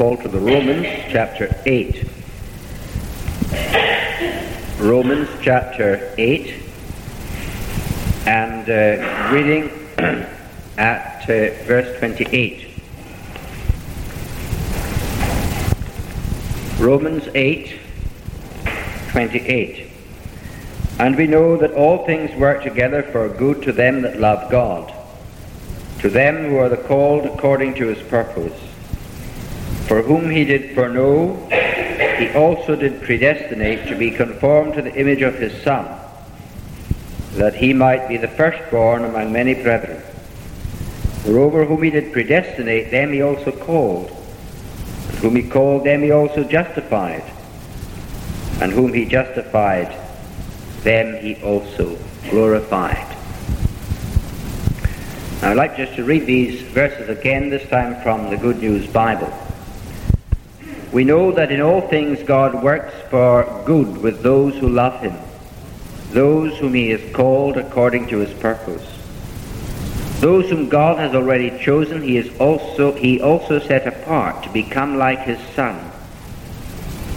Paul to the Romans, chapter 8. Romans, chapter 8, and uh, reading at uh, verse 28. Romans 8, 28. And we know that all things work together for good to them that love God, to them who are the called according to his purpose. For whom he did foreknow, he also did predestinate to be conformed to the image of his Son, that he might be the firstborn among many brethren. Moreover, whom he did predestinate, them he also called. And whom he called, them he also justified. And whom he justified, them he also glorified. Now, I'd like just to read these verses again, this time from the Good News Bible. We know that in all things God works for good with those who love him, those whom he has called according to his purpose. Those whom God has already chosen, he, is also, he also set apart to become like his Son,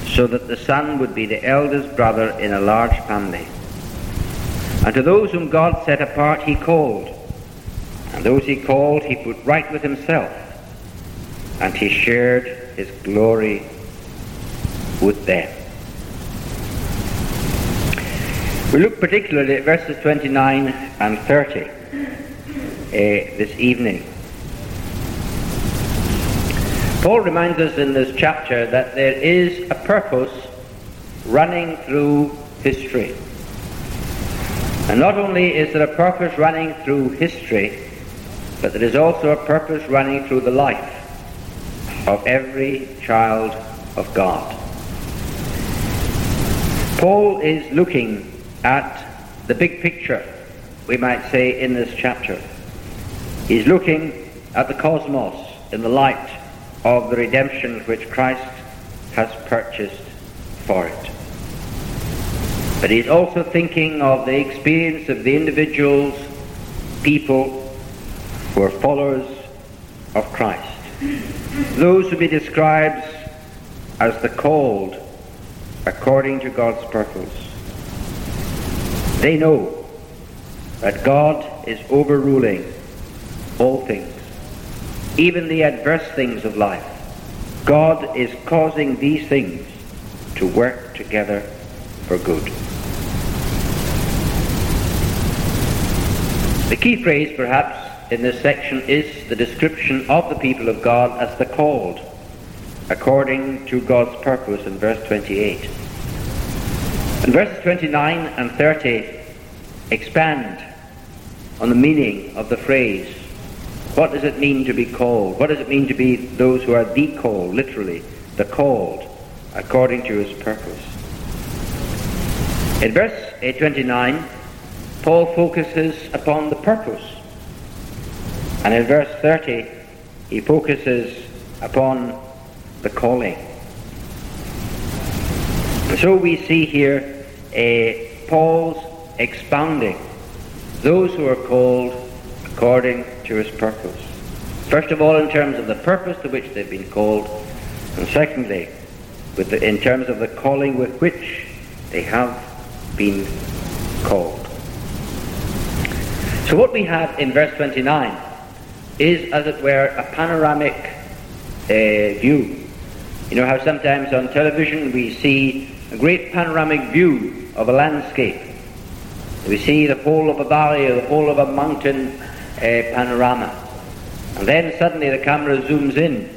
so that the Son would be the eldest brother in a large family. And to those whom God set apart, he called. And those he called, he put right with himself. And he shared his glory with them. We look particularly at verses 29 and 30 uh, this evening. Paul reminds us in this chapter that there is a purpose running through history. And not only is there a purpose running through history, but there is also a purpose running through the life of every child of God. Paul is looking at the big picture, we might say, in this chapter. He's looking at the cosmos in the light of the redemption which Christ has purchased for it. But he's also thinking of the experience of the individuals, people who are followers of Christ. Those who he describes as the called according to God's purpose. They know that God is overruling all things, even the adverse things of life. God is causing these things to work together for good. The key phrase, perhaps, in this section is the description of the people of God as the called, according to God's purpose in verse 28. And verses 29 and 30 expand on the meaning of the phrase. What does it mean to be called? What does it mean to be those who are the called, literally, the called, according to his purpose? In verse 29, Paul focuses upon the purpose. And in verse 30, he focuses upon the calling. So we see here uh, Paul's expounding those who are called according to his purpose. First of all, in terms of the purpose to which they've been called, and secondly, the, in terms of the calling with which they have been called. So what we have in verse 29 is, as it were, a panoramic uh, view. You know how sometimes on television we see a great panoramic view of a landscape. We see the whole of a valley or the whole of a mountain uh, panorama. And then suddenly the camera zooms in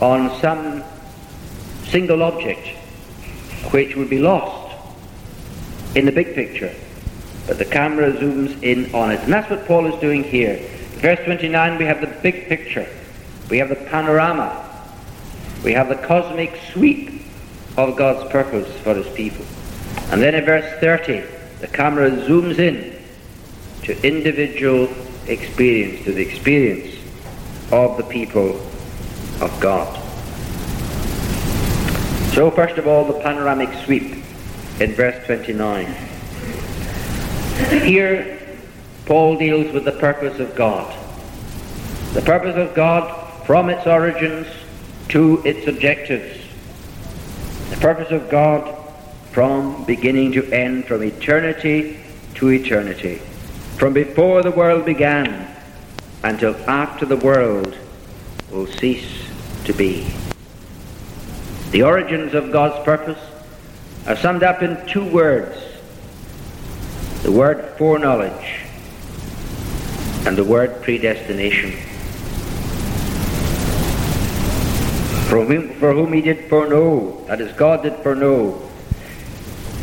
on some single object which would be lost in the big picture but the camera zooms in on it. And that's what Paul is doing here. Verse 29, we have the big picture. We have the panorama. We have the cosmic sweep of God's purpose for his people. And then in verse 30, the camera zooms in to individual experience, to the experience of the people of God. So, first of all, the panoramic sweep in verse 29. Here, Paul deals with the purpose of God. The purpose of God from its origins to its objectives. The purpose of God from beginning to end, from eternity to eternity, from before the world began until after the world will cease to be. The origins of God's purpose are summed up in two words the word foreknowledge and the word predestination. For whom, for whom he did foreknow, that is, God did foreknow,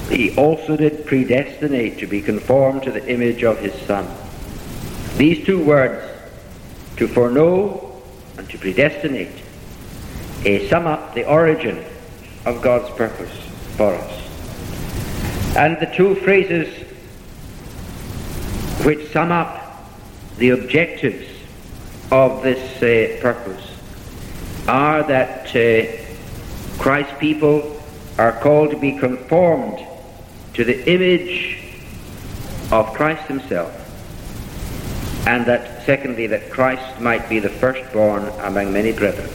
he also did predestinate to be conformed to the image of his Son. These two words, to foreknow and to predestinate, uh, sum up the origin of God's purpose for us. And the two phrases which sum up the objectives of this uh, purpose are that uh, Christ's people are called to be conformed to the image of Christ himself and that secondly that Christ might be the firstborn among many brethren.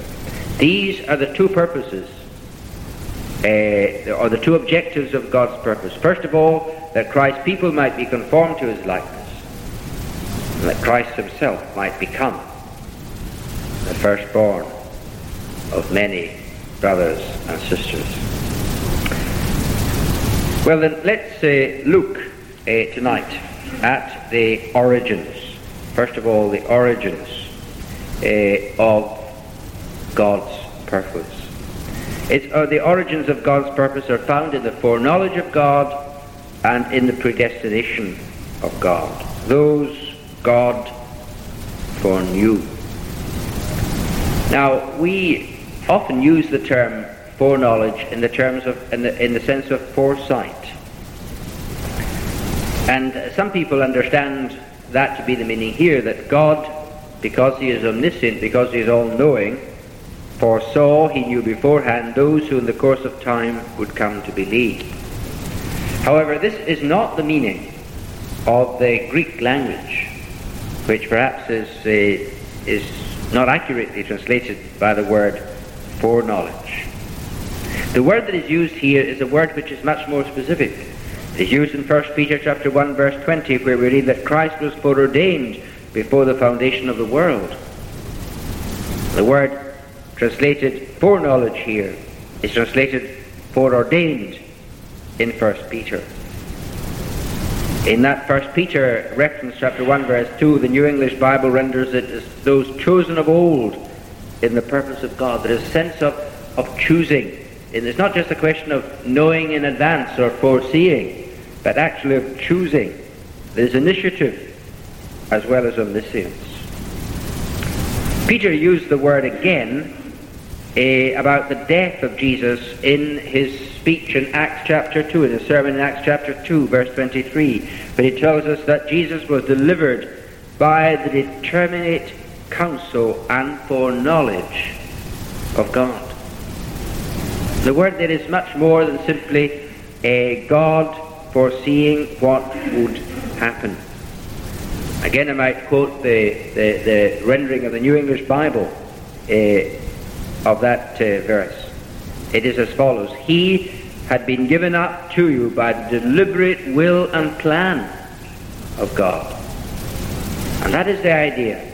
These are the two purposes uh, or the two objectives of God's purpose. First of all, that Christ's people might be conformed to his likeness and that Christ himself might become the firstborn of many brothers and sisters. Well, then, let's uh, look uh, tonight at the origins. First of all, the origins uh, of God's purpose. It's, uh, the origins of God's purpose are found in the foreknowledge of God and in the predestination of God. Those God for foreknew. Now, we often use the term foreknowledge in the terms of in the, in the sense of foresight. And some people understand that to be the meaning here that God, because he is omniscient, because he is all knowing, foresaw, he knew beforehand those who in the course of time would come to believe. However, this is not the meaning of the Greek language which perhaps is, uh, is not accurately translated by the word foreknowledge. The word that is used here is a word which is much more specific. It is used in 1 Peter chapter 1 verse 20 where we read that Christ was foreordained before the foundation of the world. The word translated foreknowledge here is translated foreordained in 1 Peter. In that First Peter reference, chapter 1, verse 2, the New English Bible renders it as those chosen of old in the purpose of God. There is a sense of, of choosing. And it's not just a question of knowing in advance or foreseeing, but actually of choosing. There's initiative as well as omniscience. Peter used the word again uh, about the death of Jesus in his speech in Acts chapter 2, in his sermon in Acts chapter 2, verse 23, but he tells us that Jesus was delivered by the determinate counsel and foreknowledge of God. The word there is much more than simply a God foreseeing what would happen. Again, I might quote the, the, the rendering of the New English Bible. Uh, of that uh, verse. It is as follows He had been given up to you by the deliberate will and plan of God. And that is the idea.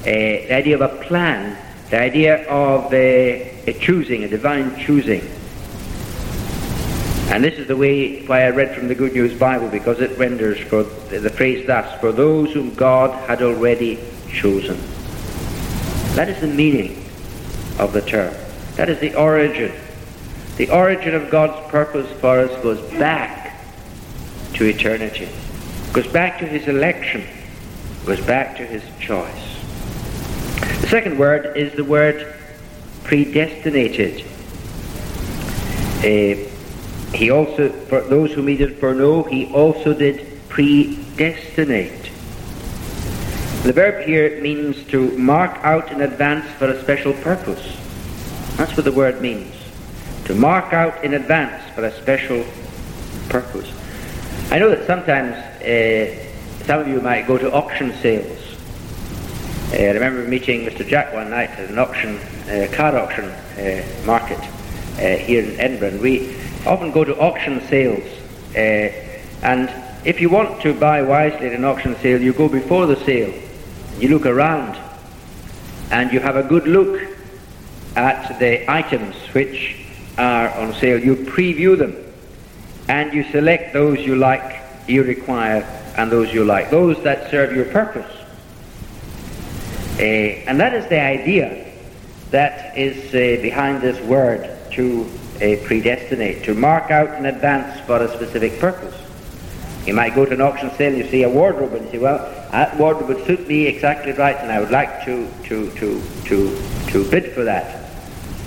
Uh, the idea of a plan, the idea of a, a choosing, a divine choosing. And this is the way why I read from the Good News Bible, because it renders for the, the phrase thus, for those whom God had already chosen. That is the meaning of the term. That is the origin. The origin of God's purpose for us goes back to eternity, goes back to his election, goes back to his choice. The second word is the word predestinated. Uh, he also, for those whom he did foreknow, he also did predestinate. The verb here means to mark out in advance for a special purpose. That's what the word means. To mark out in advance for a special purpose. I know that sometimes uh, some of you might go to auction sales Uh, I remember meeting Mr. Jack one night at an auction, uh, car auction uh, market uh, here in Edinburgh. And we often go to auction sales, uh, and if you want to buy wisely at an auction sale, you go before the sale, you look around, and you have a good look at the items which are on sale. You preview them, and you select those you like, you require, and those you like, those that serve your purpose. Uh, and that is the idea that is uh, behind this word to uh, predestinate, to mark out in advance for a specific purpose. You might go to an auction sale and you see a wardrobe and you say, well, that wardrobe would suit me exactly right and I would like to, to, to, to, to bid for that.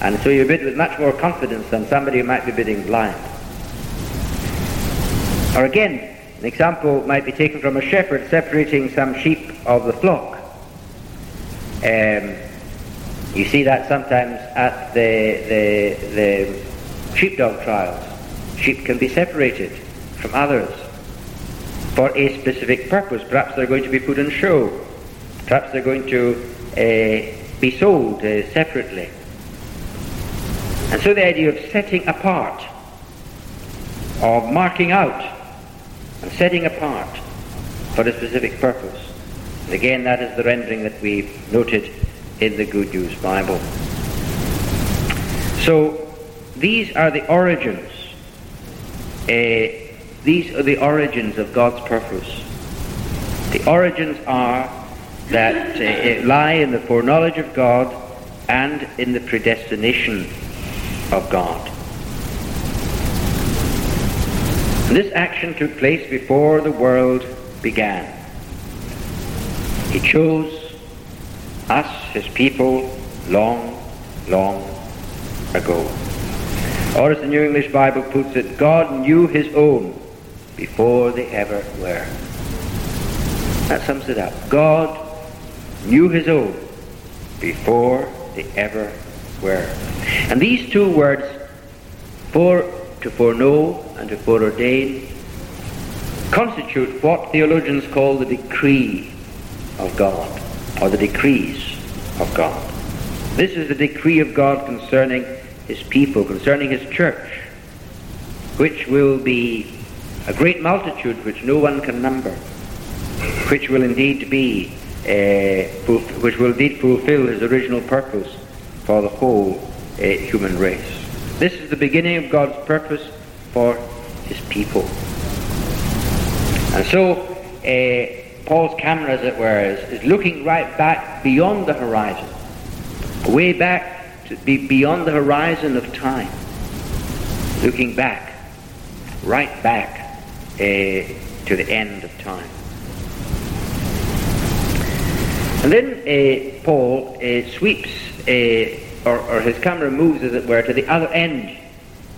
And so you bid with much more confidence than somebody who might be bidding blind. Or again, an example might be taken from a shepherd separating some sheep of the flock. Um, you see that sometimes at the, the, the sheepdog trials. Sheep can be separated from others for a specific purpose. Perhaps they're going to be put on show. Perhaps they're going to uh, be sold uh, separately. And so the idea of setting apart, of marking out and setting apart for a specific purpose. And again, that is the rendering that we've noted in the Good News Bible. So these are the origins. Uh, these are the origins of God's purpose. The origins are that uh, lie in the foreknowledge of God and in the predestination of God. And this action took place before the world began. He chose us, his people, long, long ago. Or as the New English Bible puts it, God knew his own before they ever were. That sums it up. God knew his own before they ever were. And these two words, for to foreknow and to foreordain, constitute what theologians call the decree of God, or the decrees of God. This is the decree of God concerning his people, concerning his church, which will be a great multitude which no one can number, which will indeed be, uh, which will indeed fulfill his original purpose for the whole uh, human race. This is the beginning of God's purpose for his people. And so, uh, Paul's camera, as it were, is, is, looking right back beyond the horizon, way back to be beyond the horizon of time, looking back, right back uh, to the end of time. And then uh, Paul uh, sweeps, uh, or, or, his camera moves, as it were, to the other end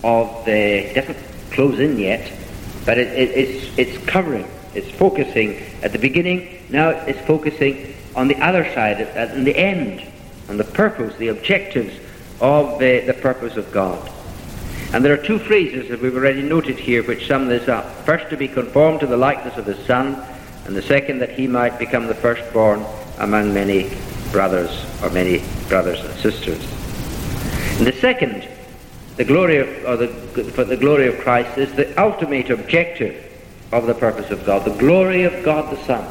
of the. It doesn't close in yet, but it, it, it's, it's covering, it's focusing at the beginning, now it's focusing on the other side, at, at the end, on the purpose, the objectives of the, the purpose of God. And there are two phrases that we've already noted here which sum this up. First, to be conformed to the likeness of his Son, and the second, that he might become the firstborn among many brothers or many brothers and sisters. And the second, the glory of, or the, for the glory of Christ is the ultimate objective of the purpose of God, the glory of God the Son.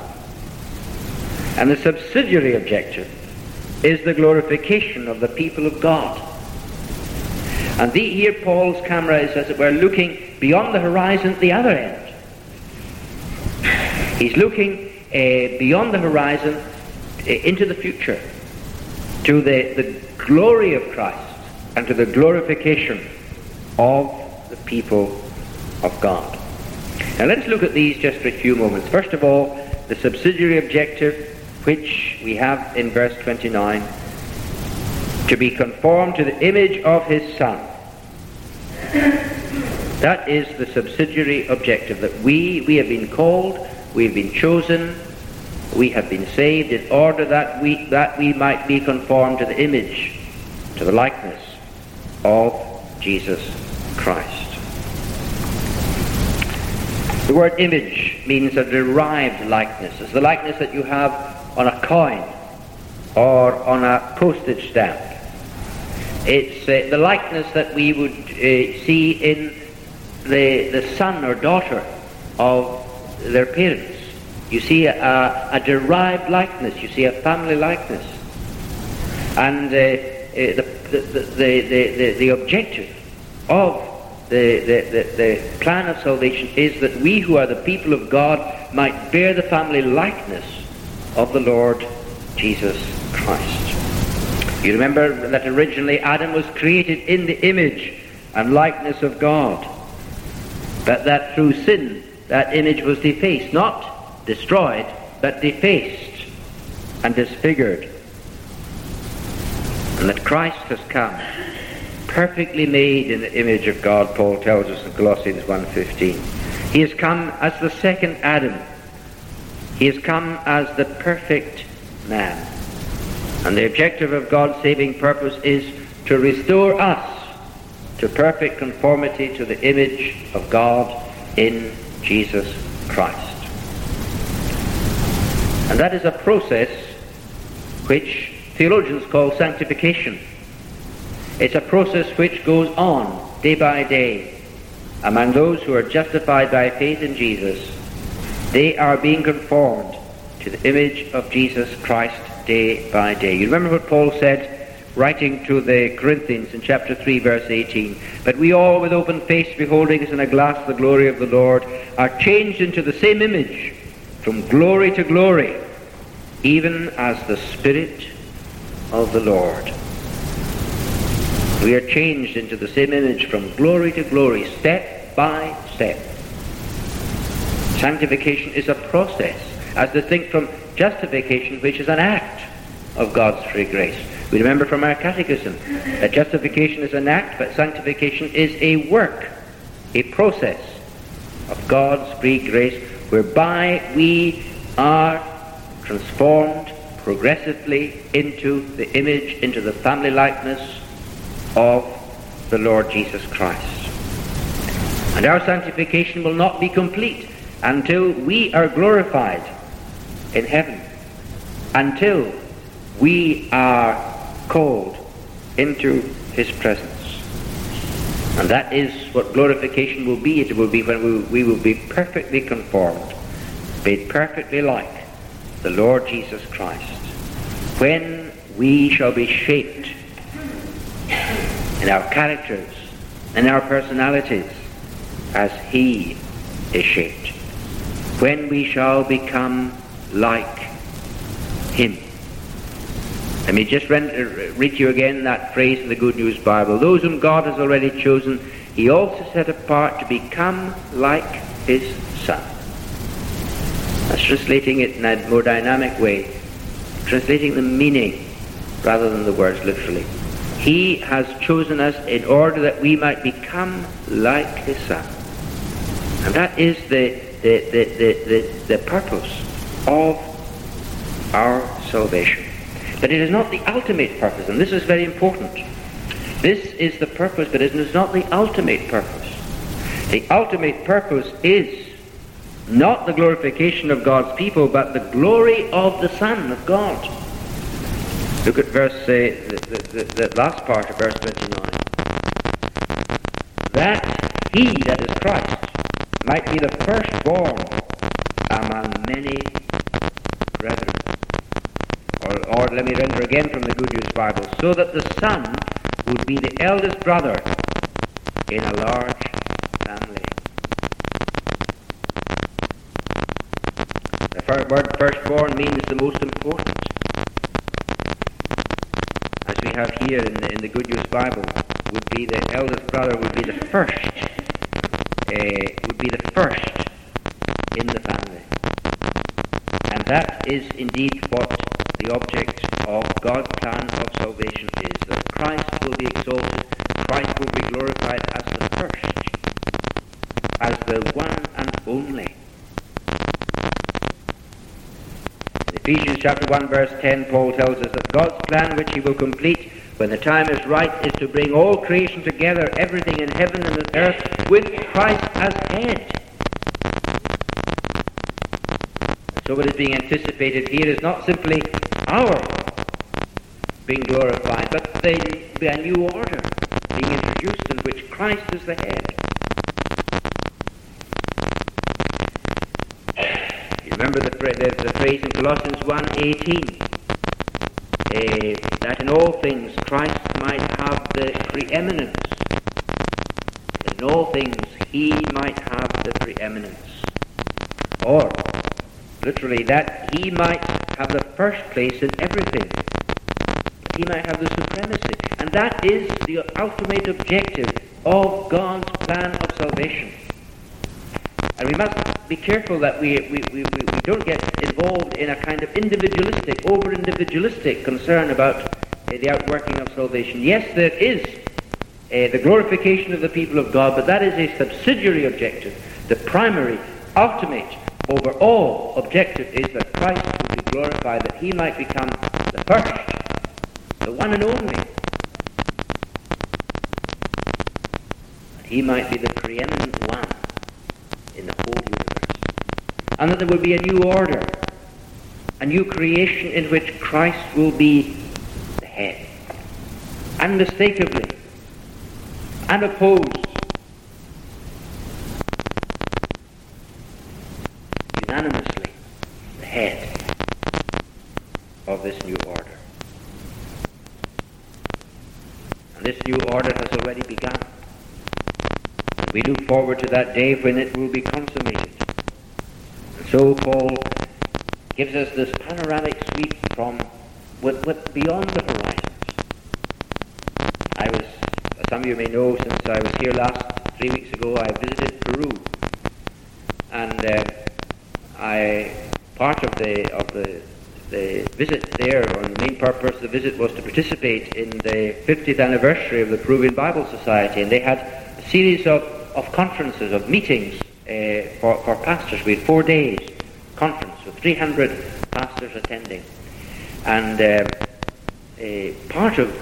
And the subsidiary objective is the glorification of the people of God. And the, here Paul's camera is, as it were, looking beyond the horizon at the other end. He's looking uh, beyond the horizon uh, into the future to the, the glory of Christ and to the glorification of the people of God. Now let's look at these just for a few moments. First of all, the subsidiary objective, which we have in verse 29, to be conformed to the image of his Son. That is the subsidiary objective, that we, we have been called, we have been chosen, we have been saved in order that we, that we might be conformed to the image, to the likeness of Jesus Christ. The word image means a derived likeness. It's the likeness that you have on a coin or on a postage stamp. It's uh, the likeness that we would uh, see in the, the son or daughter of their parents. You see a, a derived likeness, you see a family likeness. And uh, uh the, the, the, the, the, objective of the, the, the, plan of salvation is that we who are the people of God might bear the family likeness of the Lord Jesus Christ. You remember that originally Adam was created in the image and likeness of God, but that through sin that image was defaced, not destroyed, but defaced and disfigured. And that Christ has come, perfectly made in the image of God, Paul tells us in Colossians 1.15. He has come as the second Adam. He has come as the perfect man. And the objective of God's saving purpose is to restore us to perfect conformity to the image of God in Jesus Christ. And that is a process which theologians call sanctification. It's a process which goes on day by day among those who are justified by faith in Jesus. They are being conformed to the image of Jesus Christ day by day. You remember what Paul said writing to the Corinthians in chapter 3, verse 18. But we all, with open face, beholding as in a glass the glory of the Lord, are changed into the same image, from glory to glory, even as the Spirit of the Lord. We are changed into the same image from glory to glory, step by step. Sanctification is a process, as distinct from justification, which is an act of God's free grace. We remember from our catechism that justification is an act, but sanctification is a work, a process of God's free grace whereby we are transformed progressively into the image, into the family likeness of the Lord Jesus Christ. And our sanctification will not be complete until we are glorified in heaven, until we are called into his presence. And that is what glorification will be. It will be when we, we will be perfectly conformed, made perfectly like the Lord Jesus Christ. When we shall be shaped in our characters, in our personalities, as he is shaped. When we shall become like him. Let me just uh, read you again that phrase in the Good News Bible. Those whom God has already chosen, he also set apart to become like his Son. That's translating it in a more dynamic way, translating the meaning rather than the words literally. He has chosen us in order that we might become like his Son. And that is the, the, the, the, the, the purpose of our salvation. But it is not the ultimate purpose, and this is very important. This is the purpose, but it is not the ultimate purpose. The ultimate purpose is not the glorification of God's people, but the glory of the Son of God. Look at verse, uh, the, the, the last part of verse 29. That he, that is Christ, might be the firstborn among many brethren. Or, or let me render again from the Good News Bible, so that the Son would be the eldest brother in a large family. The first word firstborn means the most important. As we have here in the, in the Good News Bible, would be the eldest brother would be the first, uh, would be the first in the family. That is indeed what the object of God's plan of salvation is that Christ will be exalted, Christ will be glorified as the first, as the one and only. In Ephesians chapter 1 verse 10 Paul tells us that God's plan which he will complete when the time is right is to bring all creation together, everything in heaven and on earth, with Christ as head. So what is being anticipated here is not simply our being glorified, but there be a new order being introduced in which Christ is the head. You remember the, the, the phrase in Colossians 1.18, uh, that in all things Christ might have the preeminence. In all things he might have the preeminence. Or, literally, that he might have the first place in everything. He might have the supremacy. And that is the ultimate objective of God's plan of salvation. And we must be careful that we, we, we, we don't get involved in a kind of individualistic, over individualistic concern about uh, the outworking of salvation. Yes, there is uh, the glorification of the people of God, but that is a subsidiary objective. The primary, ultimate, over all objective is that Christ will be glorified, that he might become the first, the one and only. That he might be the preeminent one in the whole universe. And that there will be a new order, a new creation in which Christ will be the head. Unmistakably, unopposed, unanimously the head this new order. And this new order has already begun. We look forward to that day when it will be consummated. And so Paul gives us this panoramic sweep from what, what beyond the horizons. I was, as some of you may know, since I was here last three weeks ago, I visited Peru, and uh, I part of the of the the visit there, or the main purpose of the visit was to participate in the 50th anniversary of the Peruvian Bible Society, and they had a series of of conferences, of meetings uh, for, for pastors. We had four days conference with 300 pastors attending. And uh, part of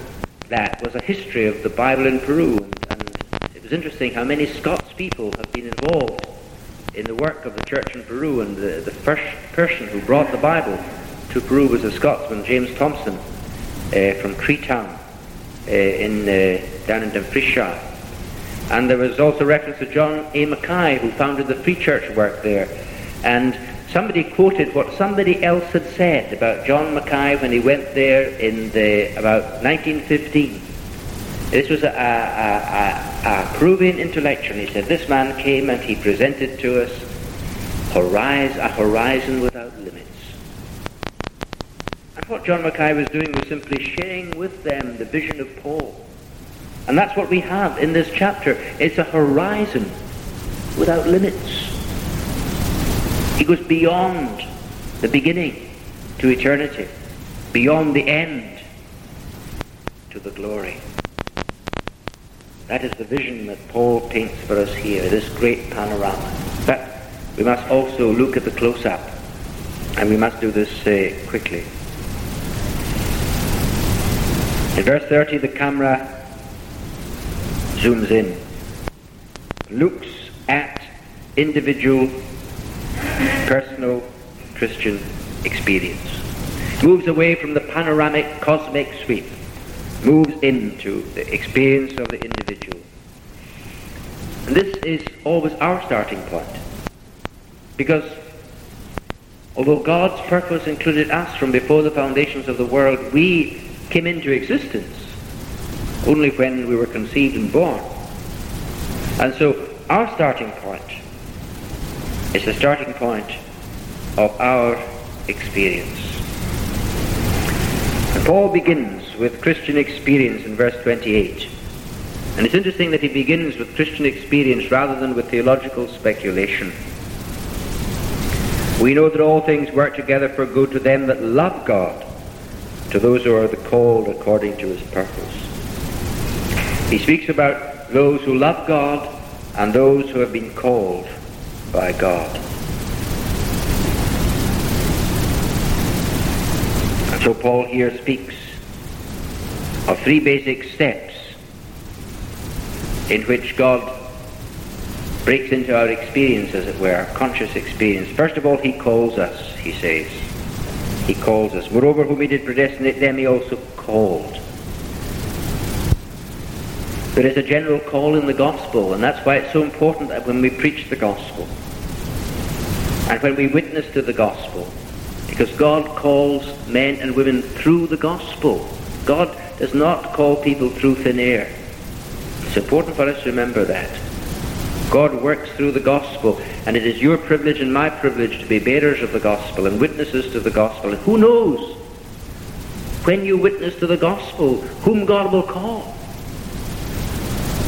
that was a history of the Bible in Peru. And, and it was interesting how many Scots people have been involved in the work of the church in Peru. And the, the first person who brought the Bible to Peru was a Scotsman, James Thomson, uh, from Creetown uh, in, uh, down in Dumfriesshire. And there was also reference to John A. Mackay, who founded the Free Church work there. And somebody quoted what somebody else had said about John Mackay when he went there in the about 1915. This was a, a, a, a Peruvian intellectual. He said this man came and he presented to us a horizon without limits. What John Mackay was doing was simply sharing with them the vision of Paul. And that's what we have in this chapter. It's a horizon without limits. He goes beyond the beginning to eternity, beyond the end to the glory. That is the vision that Paul paints for us here, this great panorama. But we must also look at the close-up, and we must do this uh, quickly. In verse 30, the camera zooms in, looks at individual, personal Christian experience, moves away from the panoramic cosmic sweep, moves into the experience of the individual. And this is always our starting point. Because although God's purpose included us from before the foundations of the world, we came into existence only when we were conceived and born. And so our starting point is the starting point of our experience. And Paul begins with Christian experience in verse 28. And it's interesting that he begins with Christian experience rather than with theological speculation. We know that all things work together for good to them that love God, to those who are the called according to his purpose. He speaks about those who love God and those who have been called by God. And so Paul here speaks of three basic steps in which God breaks into our experience, as it were, our conscious experience. First of all, he calls us, he says. He calls us. Moreover, whom he did predestinate, them he also called. There is a general call in the gospel, and that's why it's so important that when we preach the gospel and when we witness to the gospel, because God calls men and women through the gospel. God does not call people through thin air. It's important for us to remember that. God works through the gospel, and it is your privilege and my privilege to be bearers of the gospel and witnesses to the gospel. And who knows when you witness to the gospel whom God will call?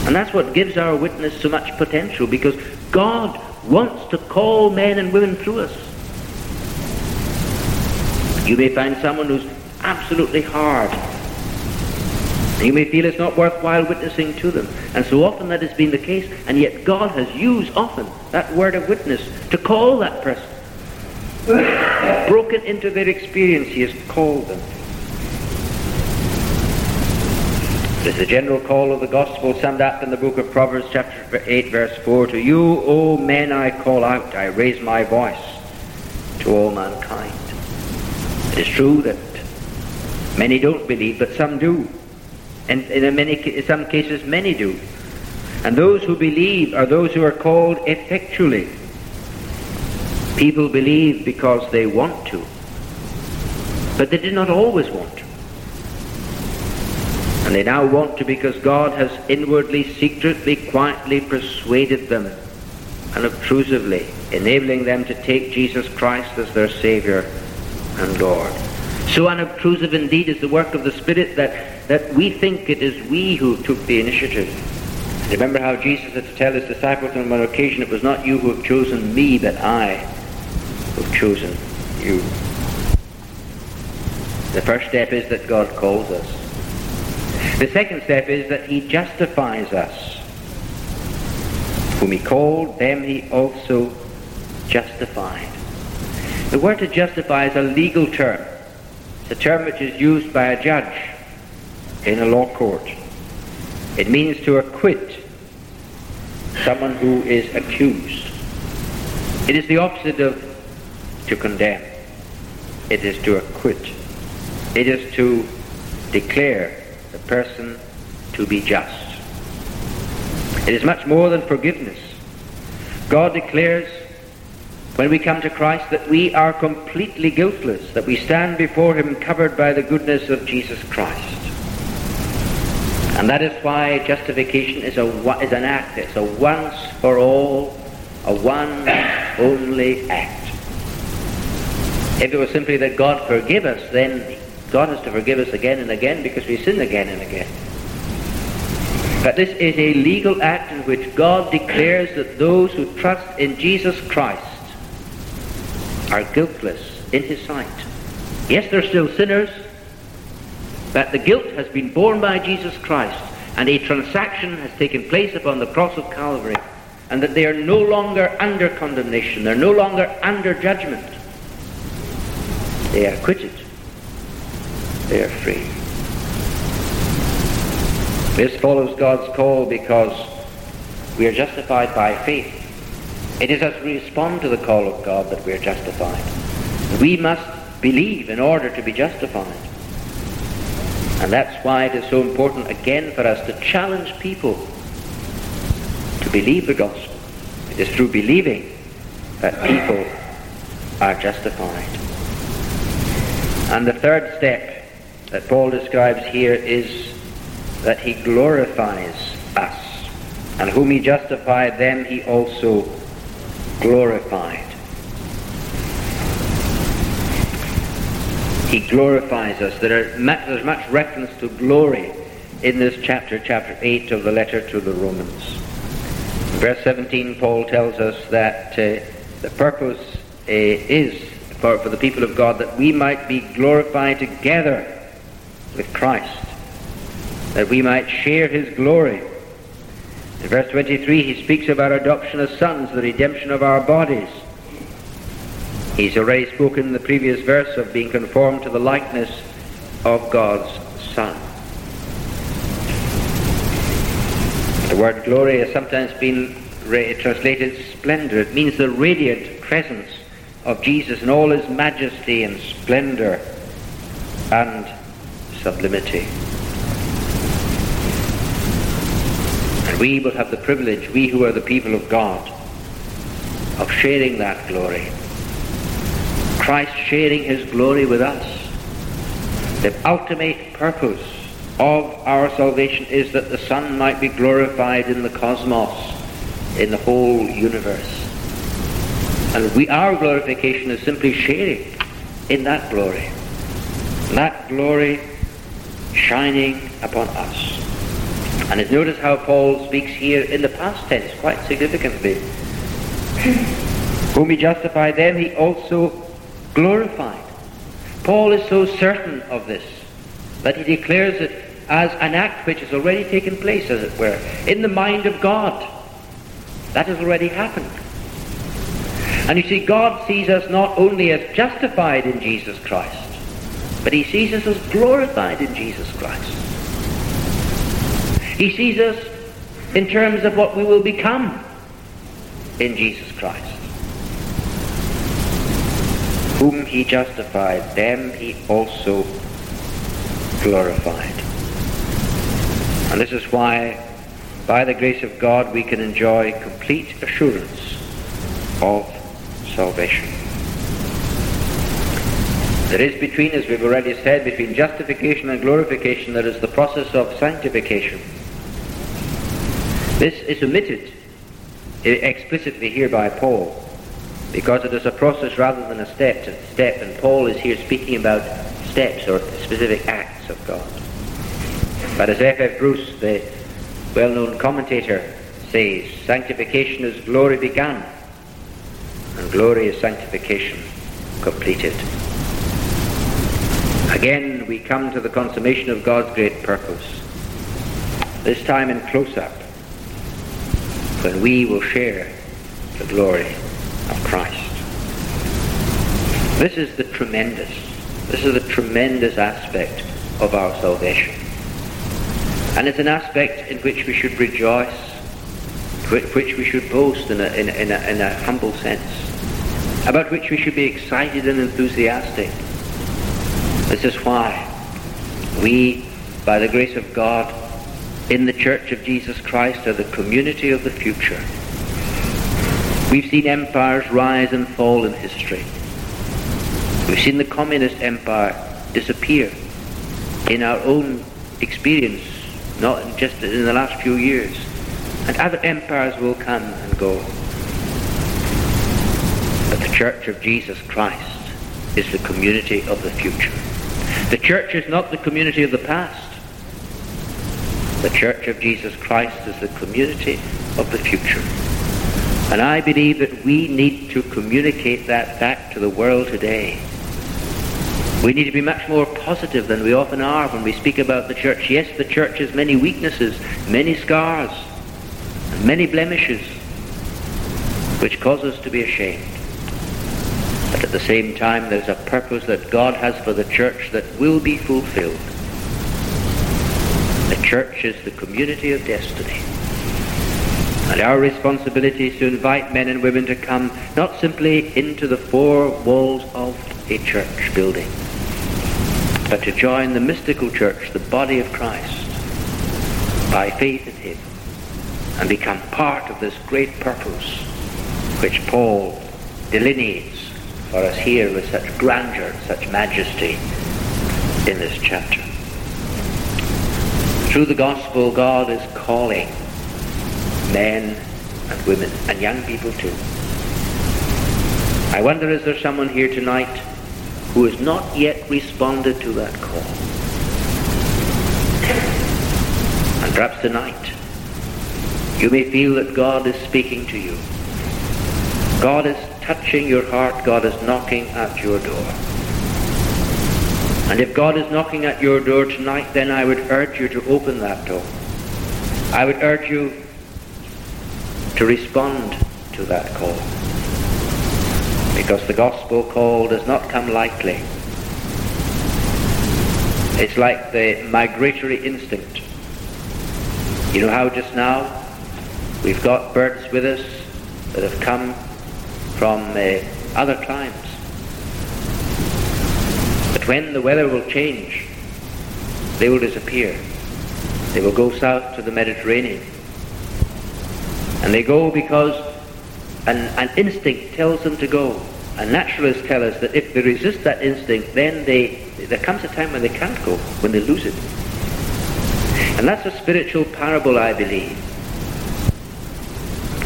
And that's what gives our witness so much potential because God wants to call men and women through us. You may find someone who's absolutely hard you may feel it's not worthwhile witnessing to them. And so often that has been the case, and yet God has used often that word of witness to call that person. Broken into their experience, He has called them. There's the general call of the gospel summed up in the book of Proverbs, chapter 8, verse 4. To you, O men, I call out, I raise my voice to all mankind. It is true that many don't believe, but some do. And in many, in some cases, many do. And those who believe are those who are called effectually. People believe because they want to, but they did not always want to. And they now want to because God has inwardly, secretly, quietly persuaded them unobtrusively, enabling them to take Jesus Christ as their Savior and Lord. So unobtrusive indeed is the work of the Spirit that, that we think it is we who took the initiative. Remember how Jesus had to tell his disciples on one occasion, it was not you who have chosen me, but I who have chosen you. The first step is that God calls us. The second step is that he justifies us. Whom he called, them he also justified. The word to justify is a legal term It's a term which is used by a judge in a law court. It means to acquit someone who is accused. It is the opposite of to condemn. It is to acquit. It is to declare the person to be just. It is much more than forgiveness. God declares when we come to Christ that we are completely guiltless, that we stand before Him covered by the goodness of Jesus Christ. And that is why justification is, a, is an act, it's a once for all, a one only act. If it was simply that God forgive us, then God has to forgive us again and again because we sin again and again. But this is a legal act in which God declares that those who trust in Jesus Christ are guiltless in his sight. Yes, they're still sinners, but the guilt has been borne by Jesus Christ, and a transaction has taken place upon the cross of Calvary, and that they are no longer under condemnation, they're no longer under judgment. They are acquitted. They are free. This follows God's call because we are justified by faith. It is as we respond to the call of God that we are justified. We must believe in order to be justified. And that's why it is so important again for us to challenge people to believe the gospel. It is through believing that people are justified. And the third step that Paul describes here is that he glorifies us. And whom he justified, them he also glorified. He glorifies us. There there's much reference to glory in this chapter, chapter 8 of the letter to the Romans. verse 17, Paul tells us that uh, the purpose uh, is for, for the people of God that we might be glorified together with Christ, that we might share his glory. In verse 23, he speaks of our adoption as sons, the redemption of our bodies. He's already spoken in the previous verse of being conformed to the likeness of God's Son. The word glory has sometimes been translated splendor. It means the radiant presence of Jesus in all his majesty and splendor and sublimity. And we will have the privilege, we who are the people of God, of sharing that glory. Christ sharing his glory with us. The ultimate purpose of our salvation is that the Son might be glorified in the cosmos, in the whole universe. And we, our glorification is simply sharing in that glory. That glory shining upon us. And it's notice how Paul speaks here in the past tense quite significantly. Whom he justified, them he also glorified. Paul is so certain of this that he declares it as an act which has already taken place, as it were, in the mind of God. That has already happened. And you see, God sees us not only as justified in Jesus Christ, but he sees us as glorified in Jesus Christ. He sees us in terms of what we will become in Jesus Christ. Whom he justified, them he also glorified. And this is why, by the grace of God, we can enjoy complete assurance of salvation. There is between, as we've already said, between justification and glorification, there is the process of sanctification. This is omitted eh, explicitly here by Paul because it is a process rather than a step, to step and Paul is here speaking about steps or specific acts of God. But as F. F. Bruce, the well-known commentator, says, sanctification is glory begun, and glory is sanctification completed. Again, we come to the consummation of God's great purpose, this time in close-up, when we will share the glory of Christ. This is the tremendous, this is the tremendous aspect of our salvation. And it's an aspect in which we should rejoice, which we should boast in a, in a, in a, in a humble sense, about which we should be excited and enthusiastic. This is why we, by the grace of God, in the Church of Jesus Christ are the community of the future. We've seen empires rise and fall in history. We've seen the communist empire disappear in our own experience not just in the last few years. And other empires will come and go. But the Church of Jesus Christ is the community of the future. The church is not the community of the past. The Church of Jesus Christ is the community of the future. And I believe that we need to communicate that back to the world today. We need to be much more positive than we often are when we speak about the church. Yes, the church has many weaknesses, many scars, many blemishes, which cause us to be ashamed. But at the same time, there's a purpose that God has for the church that will be fulfilled. The church is the community of destiny. And our responsibility is to invite men and women to come not simply into the four walls of a church building, but to join the mystical church, the body of Christ, by faith in him, and become part of this great purpose which Paul delineates for us here with such grandeur, such majesty in this chapter. Through the gospel, God is calling men and women and young people too. I wonder is there someone here tonight who has not yet responded to that call. And perhaps tonight you may feel that God is speaking to you. God is touching your heart. God is knocking at your door. And if God is knocking at your door tonight, then I would urge you to open that door. I would urge you to respond to that call because the gospel call does not come lightly. It's like the migratory instinct. You know how just now we've got birds with us that have come from uh, other climes. But when the weather will change, they will disappear. They will go south to the Mediterranean. And they go because an, an instinct tells them to go. And naturalists tell us that if they resist that instinct, then they, there comes a time when they can't go, when they lose it. And that's a spiritual parable, I believe.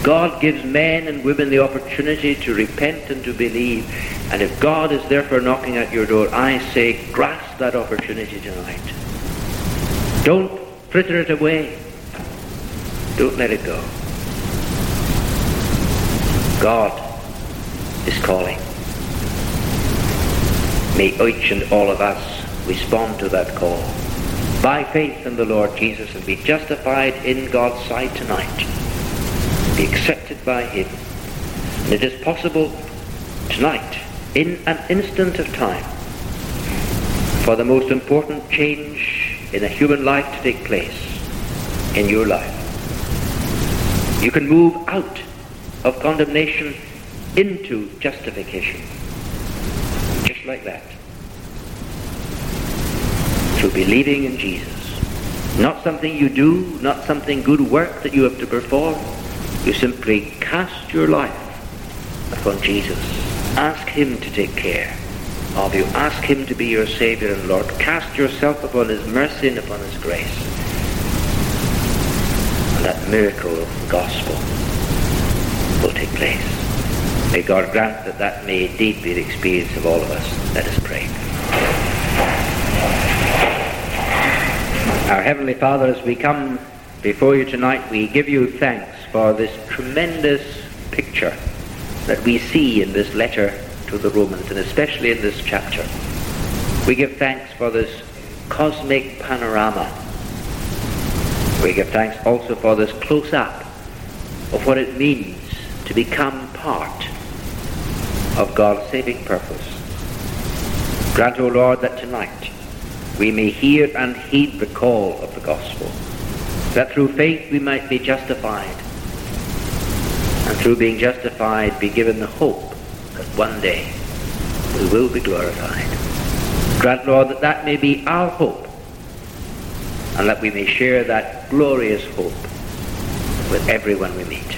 God gives men and women the opportunity to repent and to believe. And if God is therefore knocking at your door, I say, grasp that opportunity tonight. Don't fritter it away. Don't let it go. God is calling. May each and all of us respond to that call by faith in the Lord Jesus and be justified in God's sight tonight. Be accepted by Him. And it is possible tonight, in an instant of time, for the most important change in a human life to take place in your life. You can move out of condemnation into justification. Just like that. Through believing in Jesus. Not something you do, not something good work that you have to perform. You simply cast your life upon Jesus. Ask him to take care of you. Ask him to be your Savior and Lord. Cast yourself upon his mercy and upon his grace. And that miracle of the gospel will take place. May God grant that that may indeed be the experience of all of us. Let us pray. Our Heavenly Father, as we come before you tonight, we give you thanks for this tremendous picture that we see in this letter to the Romans, and especially in this chapter. We give thanks for this cosmic panorama. We give thanks also for this close-up of what it means to become part of God's saving purpose. Grant, O Lord, that tonight we may hear and heed the call of the gospel, that through faith we might be justified, and through being justified be given the hope that one day we will be glorified. Grant, Lord, that that may be our hope, and that we may share that glorious hope with everyone we meet.